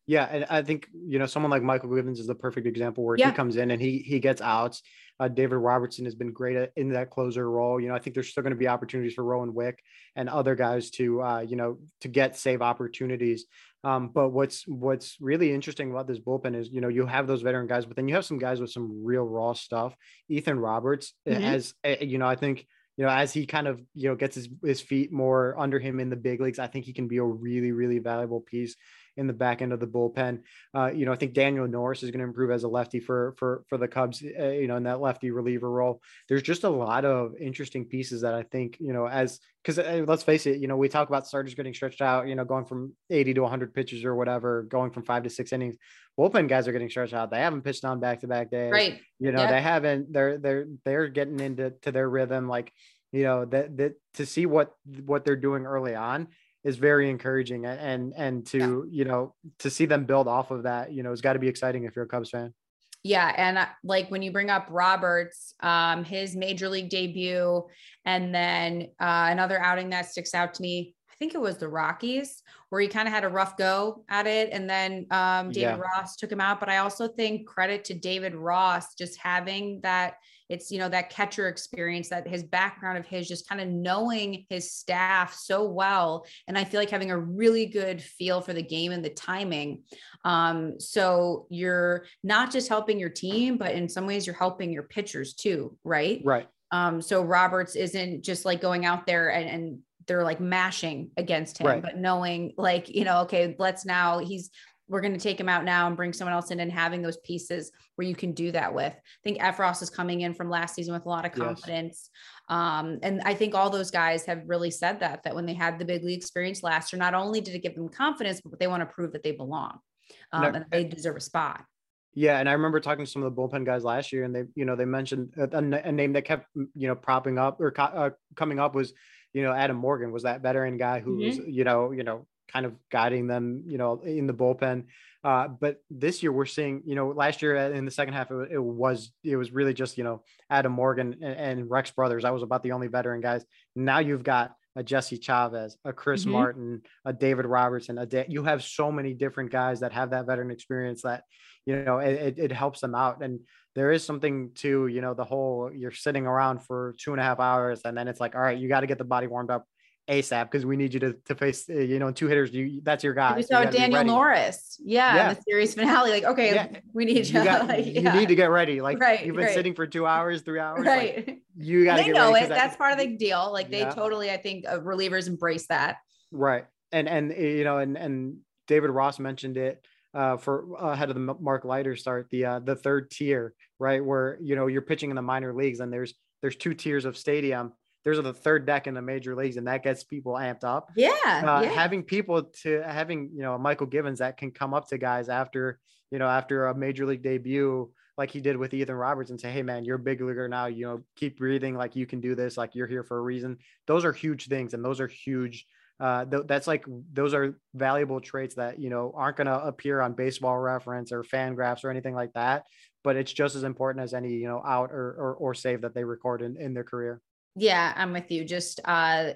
yeah, and I think you know someone like Mychal Givens is the perfect example where yeah. he comes in and he he gets outs. Uh, David Robertson has been great in that closer role. You know, I think there's still going to be opportunities for Rowan Wick and other guys to uh, you know to get save opportunities. Um, but what's what's really interesting about this bullpen is you know you have those veteran guys, but then you have some guys with some real raw stuff. Ethan Roberts mm-hmm. has eh, you know I think you know, as he kind of, you know, gets his, his feet more under him in the big leagues, I think he can be a really, really valuable piece in the back end of the bullpen. Uh, you know, I think Daniel Norris is going to improve as a lefty for for for the Cubs. Uh, you know, in that lefty reliever role. There's just a lot of interesting pieces that I think you know as because uh, let's face it, you know, we talk about starters getting stretched out. You know, going from 80 to 100 pitches or whatever, going from five to six innings. Bullpen guys are getting stretched out. They haven't pitched on back to back days. Right. You know, they haven't. They're they're they're getting into to their rhythm. Like you know that that to see what what they're doing early on is very encouraging and and to yeah. you know to see them build off of that you know it's got to be exciting if you're a cubs fan yeah and uh, like when you bring up roberts um his major league debut and then uh, another outing that sticks out to me i think it was the rockies where he kind of had a rough go at it and then um, david yeah. ross took him out but i also think credit to david ross just having that it's you know that catcher experience that his background of his just kind of knowing his staff so well. And i feel like having a really good feel for the game and the timing. Um, so you're not just helping your team but in some ways you're helping your pitchers too right? Right. Um, so roberts isn't just like going out there and, and they're like mashing against him, right. but knowing like, you know, okay, let's now he's we're going to take him out now and bring someone else in and having those pieces where you can do that with. I think Effross is coming in from last season with a lot of confidence. Yes. Um, and I think all those guys have really said that, that when they had the big league experience last year, not only did it give them confidence, but they want to prove that they belong um, no, and they deserve a spot. Yeah, and I remember talking to some of the bullpen guys last year, and they, you know, they mentioned a, a name that kept, you know, propping up or uh, coming up was, you know, Adam Morgan was that veteran guy who mm-hmm. was, you know, you know, kind of guiding them, you know, in the bullpen. Uh, but this year we're seeing, you know, last year in the second half, it, it was it was really just you know Adam Morgan and, and, Rex Brothers. That was about the only veteran guys. Now you've got a Jesse Chavez, a Chris mm-hmm. Martin, a David Robertson. A da- you have so many different guys that have that veteran experience that you know it, it helps them out. And there is something to you know the whole you're sitting around for two and a half hours and then it's like all right you got to get the body warmed up ASAP because we need you to, to face, uh, you know, two hitters. You that's your guy. We saw you Daniel Norris. Yeah, yeah. the series finale. Like, okay, yeah. we need you. You, got, like, yeah. you, need to get ready. Like, right, you've been right. sitting for two hours, three hours. Right. Like, you got to. They know it. That's part of the deal. Like, they totally, I think, uh, relievers embrace that. Right, and and eh, you know, and and David Ross mentioned it. Uh, for uh, ahead of the Mark Leiter start, the uh, the third tier, right, where you know you're pitching in the minor leagues, and there's there's two tiers of stadium, there's the third deck in the major leagues and that gets people amped up. Yeah, uh, yeah. Having people to having, you know, Mychal Givens that can come up to guys after, you know, after a major league debut, like he did with Ethan Roberts and say, Hey man, you're a big leaguer now, you know, keep breathing. Like you can do this. Like you're here for a reason. Those are huge things. And those are huge. Uh, th- that's like, those are valuable traits that, you know, aren't going to appear on baseball reference or FanGraphs or anything like that. But it's just as important as any, you know, out or, or, or save that they record in, in their career. Yeah, I'm with you. Just uh,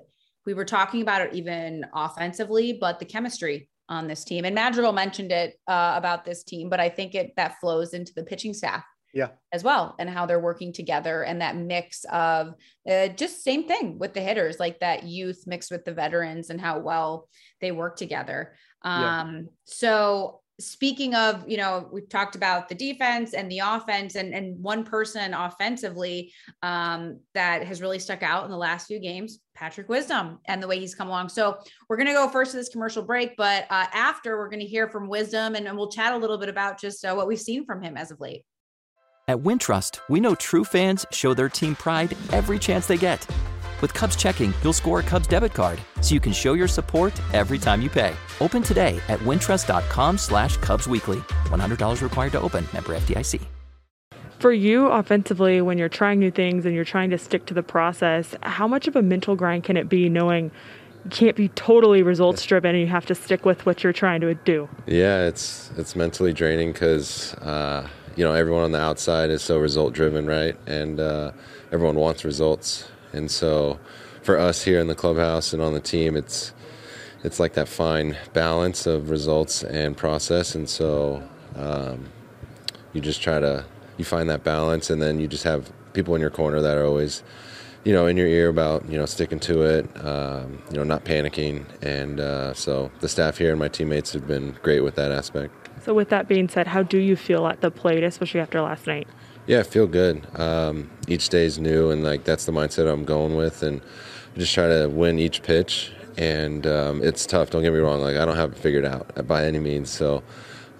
we were talking about it even offensively, but the chemistry on this team and Madrigal mentioned it uh, about this team, but I think it that flows into the pitching staff yeah as well and how they're working together and that mix of uh, just same thing with the hitters like that youth mixed with the veterans and how well they work together um yeah. so speaking of, you know, we've talked about the defense and the offense and, and one person offensively um, that has really stuck out in the last few games, Patrick Wisdom and the way he's come along. So we're going to go first to this commercial break, but uh, after we're going to hear from Wisdom and, and, we'll chat a little bit about just uh, what we've seen from him as of late. At Wintrust, we know true fans show their team pride every chance they get. With Cubs checking, you'll score a Cubs debit card, so you can show your support every time you pay. Open today at wintrust.com slash Cubs Weekly. $100 required to open. Member FDIC. For you offensively, when you're trying new things and you're trying to stick to the process, how much of a mental grind can it be knowing you can't be totally results driven and you have to stick with what you're trying to do? Yeah, it's it's mentally draining because uh, you know everyone on the outside is so result driven, right? And uh, everyone wants results, and so for us here in the clubhouse and on the team, it's it's like that fine balance of results and process, and so um, you just try to you find that balance, and then you just have people in your corner that are always you know, in your ear about you know sticking to it, um, you know, not panicking, and uh, so the staff here and my teammates have been great with that aspect. So, with that being said, how do you feel at the plate, especially after last night? Yeah, I feel good. Um, each day is new, and like that's the mindset I'm going with, and I just try to win each pitch. And um, it's tough. Don't get me wrong. Like I don't have it figured out by any means. So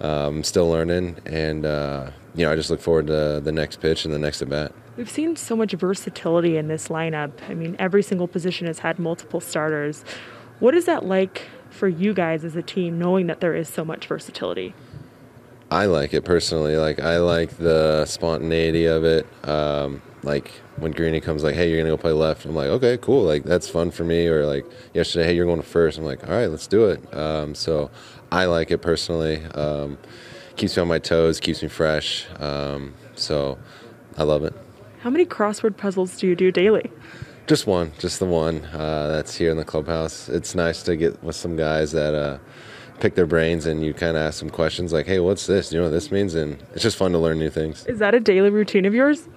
um, I'm still learning, and uh, you know I just look forward to the next pitch and the next at bat. We've seen so much versatility in this lineup. I mean, every single position has had multiple starters. What is that like for you guys as a team, knowing that there is so much versatility? I like it personally. Like I like the spontaneity of it. Um, like when Greeny comes, like, "Hey, you're gonna go play left." I'm like, "Okay, cool. Like that's fun for me." Or like yesterday, "Hey, you're going to first. I'm like, "All right, let's do it." Um, so I like it personally. Um, keeps me on my toes, keeps me fresh. Um, so I love it. How many crossword puzzles do you do daily? Just one, just the one uh, that's here in the clubhouse. It's nice to get with some guys that uh, pick their brains and you kind of ask them questions like, hey, what's this? You know what this means? And it's just fun to learn new things. Is that a daily routine of yours?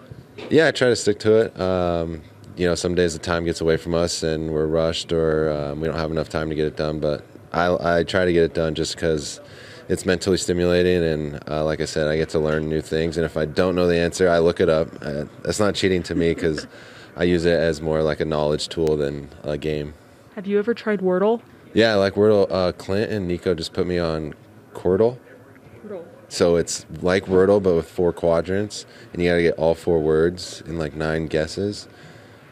Yeah, I try to stick to it. Um, you know, some days the time gets away from us and we're rushed or um, we don't have enough time to get it done, but I, I try to get it done just because it's mentally stimulating and uh, like i said i get to learn new things and if i don't know the answer i look it up uh, that's not cheating to me because i use it as more like a knowledge tool than a game have you ever tried wordle yeah like wordle uh, clint and nico just put me on. Quordle. So it's like Wordle, but with four quadrants, and you got to get all four words in like nine guesses.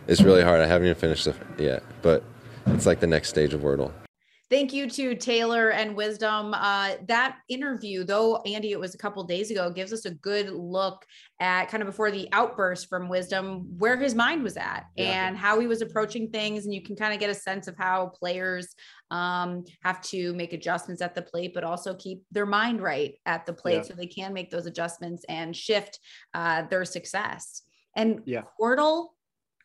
It's really hard. I haven't even finished it yet, but it's like the next stage of Wordle thank you to Taylor and Wisdom. Uh, that interview, though, Andy, it was a couple days ago, gives us a good look at kind of before the outburst from Wisdom, where his mind was at yeah. and how he was approaching things. And you can kind of get a sense of how players um, have to make adjustments at the plate, but also keep their mind right at the plate yeah. so they can make those adjustments and shift uh, their success. And yeah. Wordle.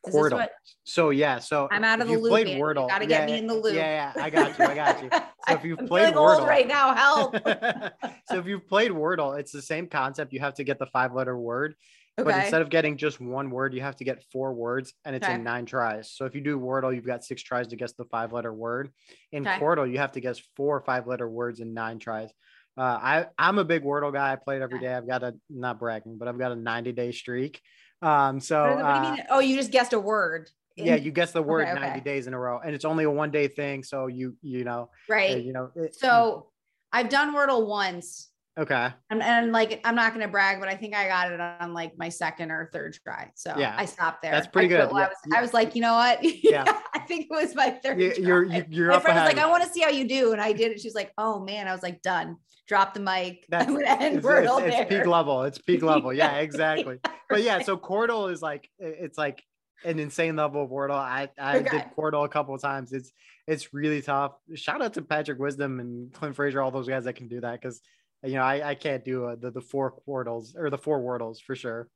Quordle. So yeah, so I'm out of the loop. Played Wordle. Gotta get yeah, me in the loop. Yeah, yeah, I got you. I got you. So if you've played Wordle right now, help. so if you've played Wordle, it's the same concept. You have to get the five letter word. Okay. But instead of getting just one word, you have to get four words and it's okay. in nine tries. So if you do Wordle, you've got six tries to guess the five letter word. In okay. You have to guess four five letter words in nine tries. Uh, I, I'm a big Wordle guy. I play it every day. I've got a, not bragging, but I've got a 90 day streak. Um, so what, what do you mean? Uh, oh, you just guessed a word. Yeah, you guess the word okay, 90 days in a row, and it's only a one day thing. So you you know right. You know. It, so I've done Wordle once. Okay. And, and like I'm not gonna brag, but I think I got it on like my second or third try. So yeah, I stopped there. That's pretty I good. Yeah. I was I was like, you know what? Yeah. I think it was my third. You, you're you, you're my friend was like, I want to see how you do, and I did it. She's like, oh man, I was like done. Drop the mic. That's I'm gonna end it's, Wordle it's, it's peak level. It's peak level. Yeah, exactly. but yeah, so Quordle is like it's like an insane level of Wordle. I I okay. did Quordle a couple of times. It's it's really tough. Shout out to Patrick Wisdom and Clint Frazier, all those guys that can do that because you know, I, I can't do uh, the, the four wordles or the four wordles for sure.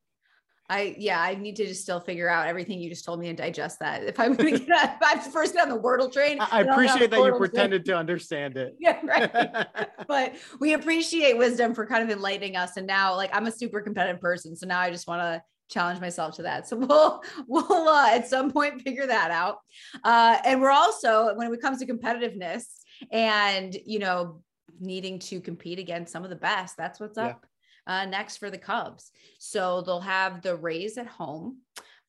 I yeah, I need to just still figure out everything you just told me and digest that. If I'm gonna get if I'm first get on the Wordle train, I, I appreciate that you pretended train. to understand it. Yeah, right. but we appreciate wisdom for kind of enlightening us. And now, like, I'm a super competitive person, so now I just want to challenge myself to that. So we'll we'll uh, at some point figure that out. Uh, and we're also when it comes to competitiveness and you know needing to compete against some of the best. That's what's up uh, next for the Cubs. So they'll have the Rays at home,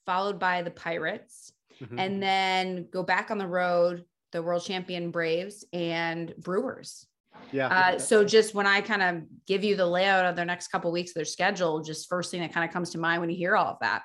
followed by the Pirates, mm-hmm. and then go back on the road, the world champion Braves and Brewers. Yeah. Uh, so just when I kind of give you the layout of their next couple of weeks, their schedule, just first thing that kind of comes to mind when you hear all of that.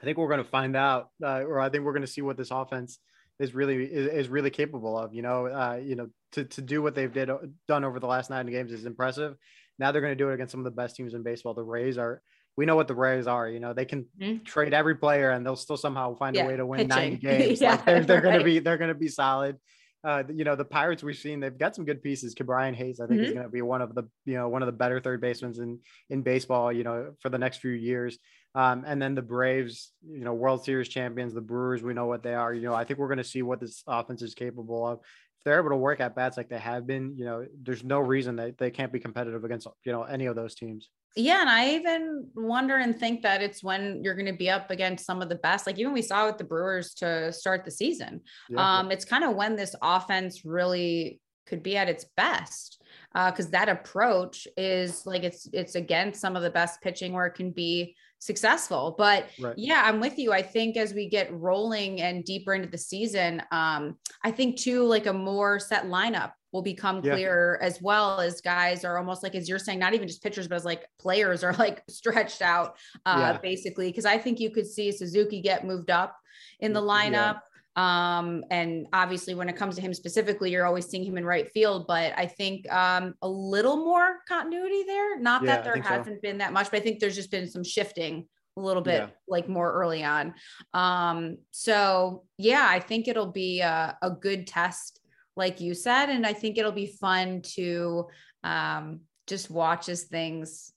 I think we're going to find out, uh, or I think we're going to see what this offense is really is, is really capable of. You know, uh, you know, to to do what they've did done over the last nine games is impressive. Now they're going to do it against some of the best teams in baseball. The Rays are. We know what the Rays are. You know, they can mm-hmm. trade every player and they'll still somehow find yeah, a way to win pitching. 90 games. yeah, like they're they're right. going to be they're going to be solid. uh, you know, the Pirates we've seen, they've got some good pieces. Ke'Bryan Hayes, I think, mm-hmm. is going to be one of the, you know, one of the better third basemen in in baseball, you know, for the next few years. Um, and then the Braves, you know, World Series champions, the Brewers, we know what they are. You know, I think we're going to see what this offense is capable of. If they're able to work at bats like they have been, you know, there's no reason that they can't be competitive against, you know, any of those teams. Yeah, and I even wonder and think that it's when you're going to be up against some of the best. Like even we saw with the Brewers to start the season. Yeah. Um, it's kind of when this offense really could be at its best because uh, that approach is like it's it's against some of the best pitching where it can be successful. But right. yeah, I'm with you. I think as we get rolling and deeper into the season, um, I think too like a more set lineup will become yeah. clearer as well as guys are almost like as you're saying not even just pitchers but as like players are like stretched out uh yeah. basically because i think you could see suzuki get moved up in the lineup yeah. Um and obviously when it comes to him specifically you're always seeing him in right field but i think um a little more continuity there. Not that there hasn't so. been that much but i think there's just been some shifting a little bit like more early on. Um so yeah i think it'll be a, a good test like you said. And I think it'll be fun to um, just watch as things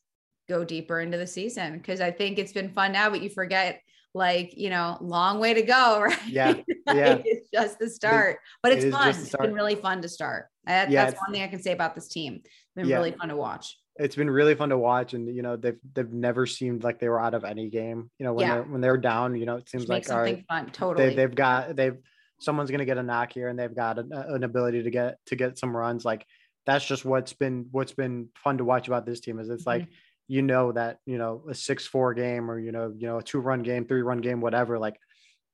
go deeper into the season because I think it's been fun. Now, but you forget like you know long way to go right? Yeah yeah. it's just the start but it's it fun. it's been really fun to start. That, yeah, that's one thing i can say about this team. It's been yeah. really fun to watch. It's been really fun to watch and you know they've they've never seemed like they were out of any game. You know when yeah. they're when they're down you know it seems like all right fun totally. they, they've got they've someone's going to get a knock here and they've got an, an ability to get to get some runs. Like that's just what's been what's been fun to watch about this team is it's mm-hmm. like you know that you know a six four game or you know you know a two run game three run game whatever like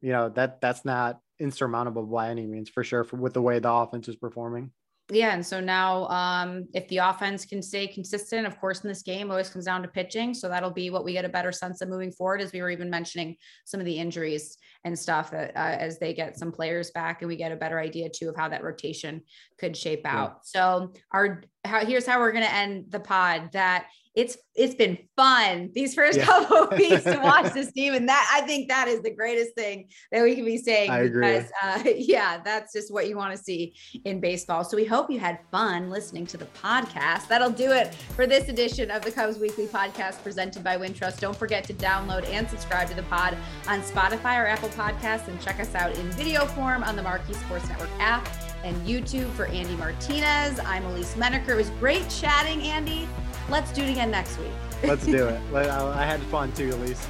you know that that's not insurmountable by any means for sure for, with the way the offense is performing yeah, and so now um, if the offense can stay consistent, of course, in this game always comes down to pitching. So that'll be what we get a better sense of moving forward, as we were even mentioning some of the injuries and stuff that, uh, as they get some players back, and we get a better idea too of how that rotation could shape out. Yeah. So our how, here's how we're going to end the pod. That it's it's been fun these first yeah. couple of weeks to watch this team, and that I think that is the greatest thing that we can be saying I because uh, yeah, that's just what you want to see in baseball. So we hope you had fun listening to the podcast. That'll do it for this edition of the Cubs Weekly Podcast presented by Wintrust. Don't forget to download and subscribe to the pod on Spotify or Apple Podcasts, and check us out in video form on the Marquee Sports Network app and YouTube for Andy Martinez. I'm Elise Menaker. It was great chatting, Andy. Let's do it again next week. Let's do it. I had fun too, Elise.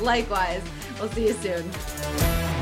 Likewise. We'll see you soon.